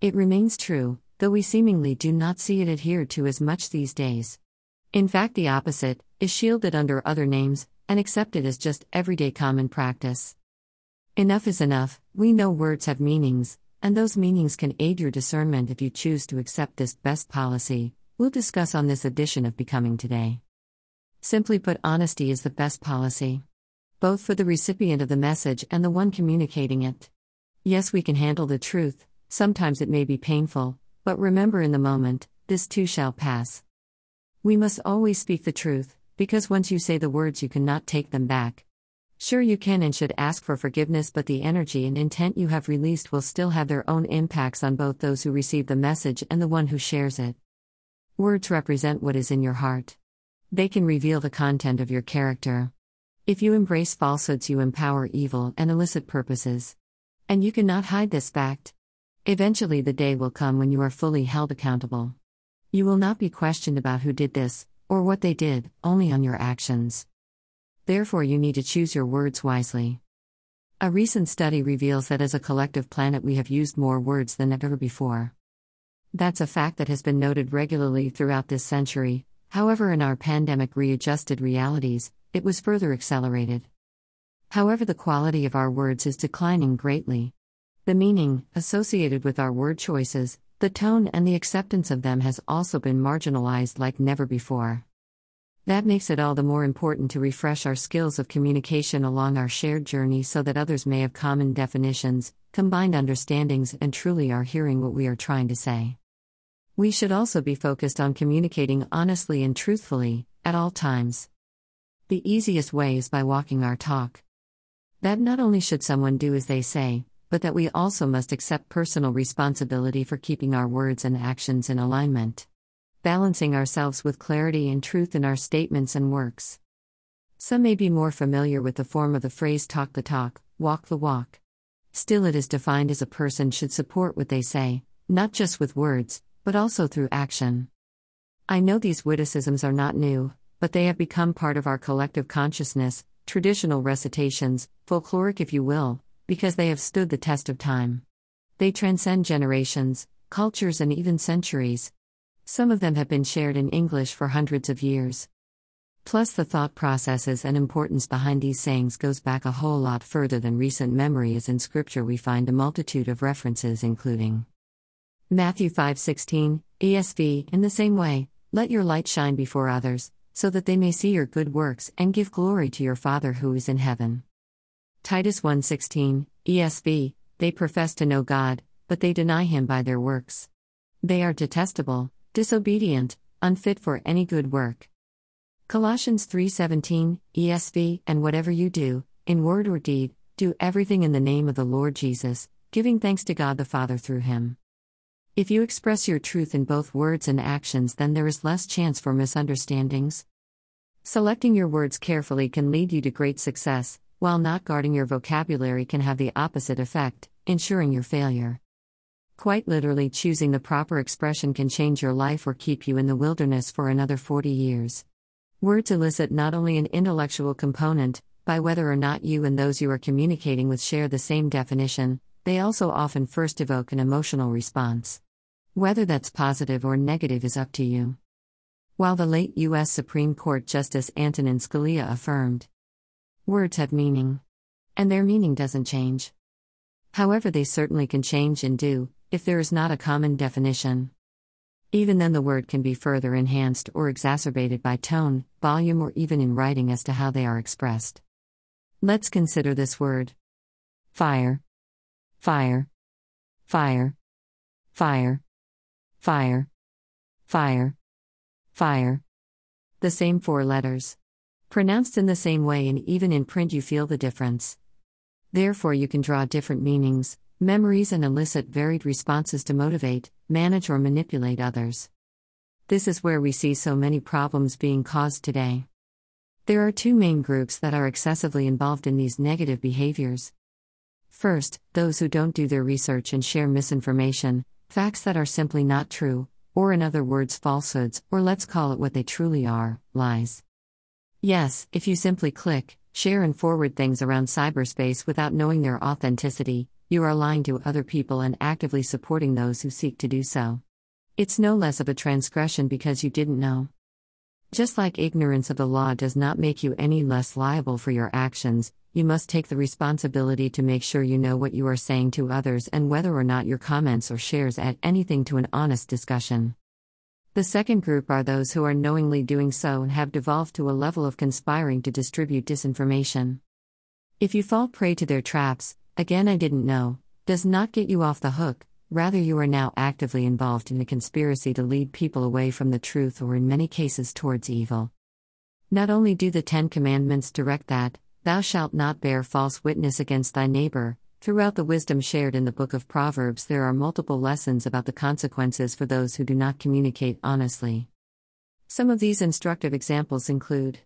It remains true, though we seemingly do not see it adhered to as much these days. In fact, the opposite is shielded under other names and accepted as just everyday common practice. Enough is enough, we know words have meanings, and those meanings can aid your discernment if you choose to accept this best policy, we'll discuss on this edition of Becoming Today. Simply put, honesty is the best policy. Both for the recipient of the message and the one communicating it. Yes, we can handle the truth, sometimes it may be painful, but remember in the moment, this too shall pass. We must always speak the truth, because once you say the words, you cannot take them back. Sure, you can and should ask for forgiveness, but the energy and intent you have released will still have their own impacts on both those who receive the message and the one who shares it. Words represent what is in your heart. They can reveal the content of your character. If you embrace falsehoods, you empower evil and illicit purposes. And you cannot hide this fact. Eventually, the day will come when you are fully held accountable. You will not be questioned about who did this, or what they did, only on your actions. Therefore, you need to choose your words wisely. A recent study reveals that as a collective planet, we have used more words than ever before. That's a fact that has been noted regularly throughout this century, however, in our pandemic readjusted realities, it was further accelerated. However, the quality of our words is declining greatly. The meaning, associated with our word choices, the tone, and the acceptance of them has also been marginalized like never before. That makes it all the more important to refresh our skills of communication along our shared journey so that others may have common definitions, combined understandings, and truly are hearing what we are trying to say. We should also be focused on communicating honestly and truthfully, at all times. The easiest way is by walking our talk. That not only should someone do as they say, but that we also must accept personal responsibility for keeping our words and actions in alignment. Balancing ourselves with clarity and truth in our statements and works. Some may be more familiar with the form of the phrase talk the talk, walk the walk. Still, it is defined as a person should support what they say, not just with words, but also through action. I know these witticisms are not new, but they have become part of our collective consciousness, traditional recitations, folkloric if you will, because they have stood the test of time. They transcend generations, cultures, and even centuries. Some of them have been shared in English for hundreds of years. Plus, the thought processes and importance behind these sayings goes back a whole lot further than recent memory, as in Scripture we find a multitude of references, including Matthew 5:16, ESV. In the same way, let your light shine before others, so that they may see your good works and give glory to your Father who is in heaven. Titus 1:16, ESV, they profess to know God, but they deny him by their works. They are detestable, disobedient, unfit for any good work. Colossians 3:17, ESV, and whatever you do, in word or deed, do everything in the name of the Lord Jesus, giving thanks to God the Father through him. If you express your truth in both words and actions, then there is less chance for misunderstandings. Selecting your words carefully can lead you to great success, while not guarding your vocabulary can have the opposite effect, ensuring your failure. Quite literally, choosing the proper expression can change your life or keep you in the wilderness for another 40 years. Words elicit not only an intellectual component, by whether or not you and those you are communicating with share the same definition, they also often first evoke an emotional response. Whether that's positive or negative is up to you. While the late U.S. Supreme Court Justice Antonin Scalia affirmed, Words have meaning. And their meaning doesn't change. However, they certainly can change and do, if there is not a common definition. Even then, the word can be further enhanced or exacerbated by tone, volume, or even in writing as to how they are expressed. Let's consider this word fire, fire, fire, fire, fire, fire, fire. The same four letters. Pronounced in the same way, and even in print, you feel the difference. Therefore, you can draw different meanings, memories, and elicit varied responses to motivate, manage, or manipulate others. This is where we see so many problems being caused today. There are two main groups that are excessively involved in these negative behaviors. First, those who don't do their research and share misinformation, facts that are simply not true, or in other words, falsehoods, or let's call it what they truly are lies. Yes, if you simply click, share, and forward things around cyberspace without knowing their authenticity, you are lying to other people and actively supporting those who seek to do so. It's no less of a transgression because you didn't know. Just like ignorance of the law does not make you any less liable for your actions, you must take the responsibility to make sure you know what you are saying to others and whether or not your comments or shares add anything to an honest discussion. The second group are those who are knowingly doing so and have devolved to a level of conspiring to distribute disinformation. If you fall prey to their traps, again, I didn't know, does not get you off the hook, rather, you are now actively involved in a conspiracy to lead people away from the truth or, in many cases, towards evil. Not only do the Ten Commandments direct that, thou shalt not bear false witness against thy neighbor, Throughout the wisdom shared in the book of Proverbs, there are multiple lessons about the consequences for those who do not communicate honestly. Some of these instructive examples include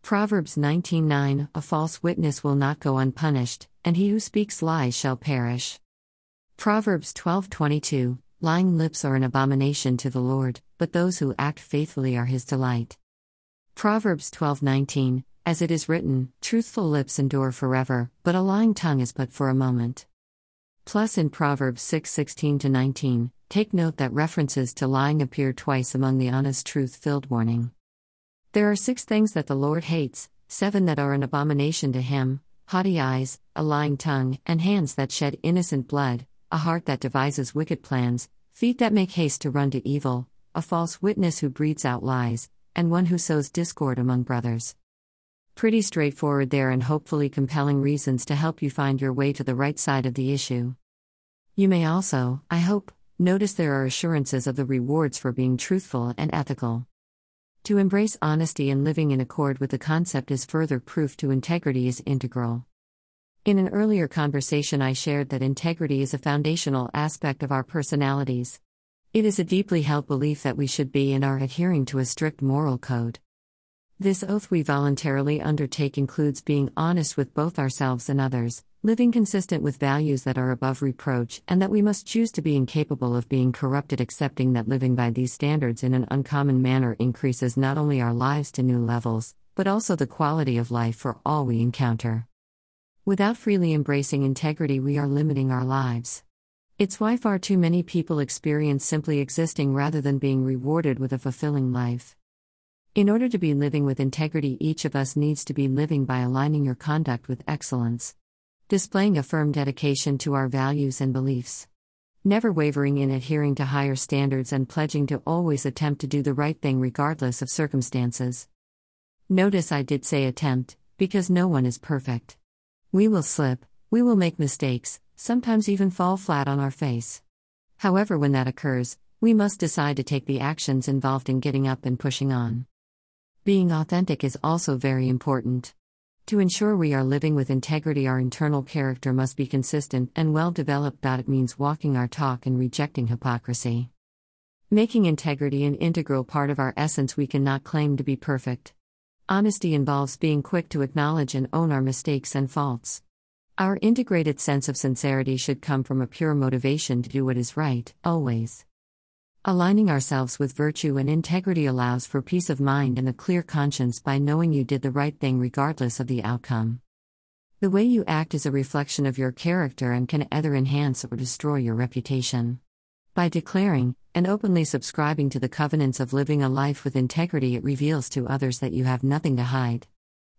Proverbs 19:9 A false witness will not go unpunished, and he who speaks lies shall perish. Proverbs 12:22 Lying lips are an abomination to the Lord, but those who act faithfully are his delight. Proverbs 12:19 as it is written, truthful lips endure forever, but a lying tongue is but for a moment. Plus in Proverbs 6:16 to 19, take note that references to lying appear twice among the honest truth-filled warning. There are 6 things that the Lord hates, 7 that are an abomination to him: haughty eyes, a lying tongue, and hands that shed innocent blood, a heart that devises wicked plans, feet that make haste to run to evil, a false witness who breathes out lies, and one who sows discord among brothers. Pretty straightforward there and hopefully compelling reasons to help you find your way to the right side of the issue. You may also, I hope, notice there are assurances of the rewards for being truthful and ethical. To embrace honesty and living in accord with the concept is further proof to integrity is integral. In an earlier conversation, I shared that integrity is a foundational aspect of our personalities. It is a deeply held belief that we should be and are adhering to a strict moral code. This oath we voluntarily undertake includes being honest with both ourselves and others, living consistent with values that are above reproach, and that we must choose to be incapable of being corrupted, accepting that living by these standards in an uncommon manner increases not only our lives to new levels, but also the quality of life for all we encounter. Without freely embracing integrity, we are limiting our lives. It's why far too many people experience simply existing rather than being rewarded with a fulfilling life. In order to be living with integrity, each of us needs to be living by aligning your conduct with excellence, displaying a firm dedication to our values and beliefs, never wavering in adhering to higher standards, and pledging to always attempt to do the right thing regardless of circumstances. Notice I did say attempt, because no one is perfect. We will slip, we will make mistakes, sometimes even fall flat on our face. However, when that occurs, we must decide to take the actions involved in getting up and pushing on. Being authentic is also very important. To ensure we are living with integrity, our internal character must be consistent and well developed. It means walking our talk and rejecting hypocrisy. Making integrity an integral part of our essence, we cannot claim to be perfect. Honesty involves being quick to acknowledge and own our mistakes and faults. Our integrated sense of sincerity should come from a pure motivation to do what is right, always. Aligning ourselves with virtue and integrity allows for peace of mind and a clear conscience by knowing you did the right thing regardless of the outcome. The way you act is a reflection of your character and can either enhance or destroy your reputation. By declaring and openly subscribing to the covenants of living a life with integrity, it reveals to others that you have nothing to hide.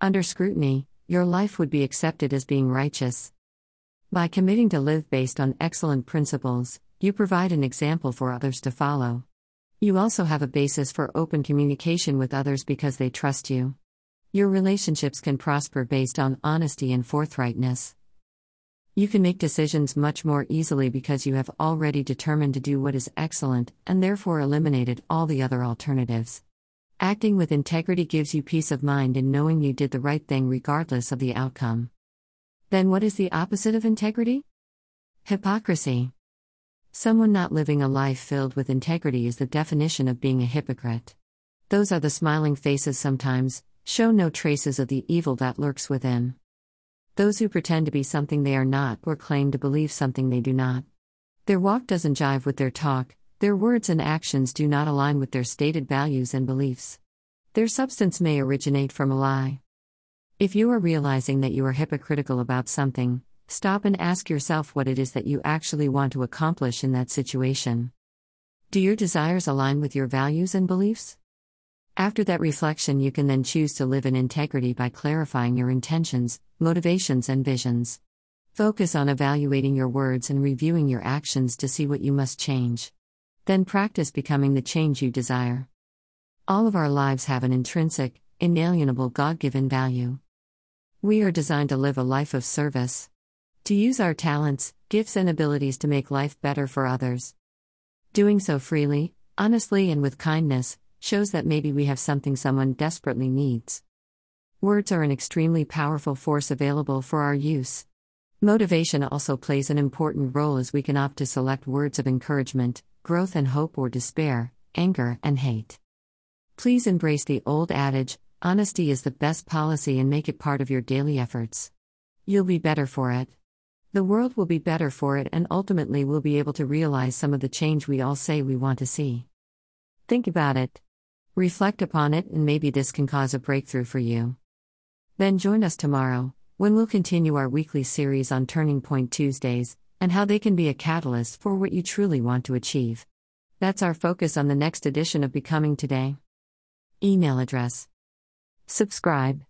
Under scrutiny, your life would be accepted as being righteous. By committing to live based on excellent principles, you provide an example for others to follow. You also have a basis for open communication with others because they trust you. Your relationships can prosper based on honesty and forthrightness. You can make decisions much more easily because you have already determined to do what is excellent and therefore eliminated all the other alternatives. Acting with integrity gives you peace of mind in knowing you did the right thing regardless of the outcome. Then, what is the opposite of integrity? Hypocrisy. Someone not living a life filled with integrity is the definition of being a hypocrite. Those are the smiling faces sometimes, show no traces of the evil that lurks within. Those who pretend to be something they are not or claim to believe something they do not. Their walk doesn't jive with their talk, their words and actions do not align with their stated values and beliefs. Their substance may originate from a lie. If you are realizing that you are hypocritical about something, stop and ask yourself what it is that you actually want to accomplish in that situation. Do your desires align with your values and beliefs? After that reflection, you can then choose to live in integrity by clarifying your intentions, motivations, and visions. Focus on evaluating your words and reviewing your actions to see what you must change. Then practice becoming the change you desire. All of our lives have an intrinsic, inalienable God given value. We are designed to live a life of service, to use our talents, gifts, and abilities to make life better for others. Doing so freely, honestly, and with kindness shows that maybe we have something someone desperately needs. Words are an extremely powerful force available for our use. Motivation also plays an important role as we can opt to select words of encouragement, growth and hope, or despair, anger and hate. Please embrace the old adage honesty is the best policy and make it part of your daily efforts. You'll be better for it. The world will be better for it, and ultimately, we'll be able to realize some of the change we all say we want to see. Think about it. Reflect upon it, and maybe this can cause a breakthrough for you. Then join us tomorrow, when we'll continue our weekly series on Turning Point Tuesdays and how they can be a catalyst for what you truly want to achieve. That's our focus on the next edition of Becoming Today. Email address. Subscribe.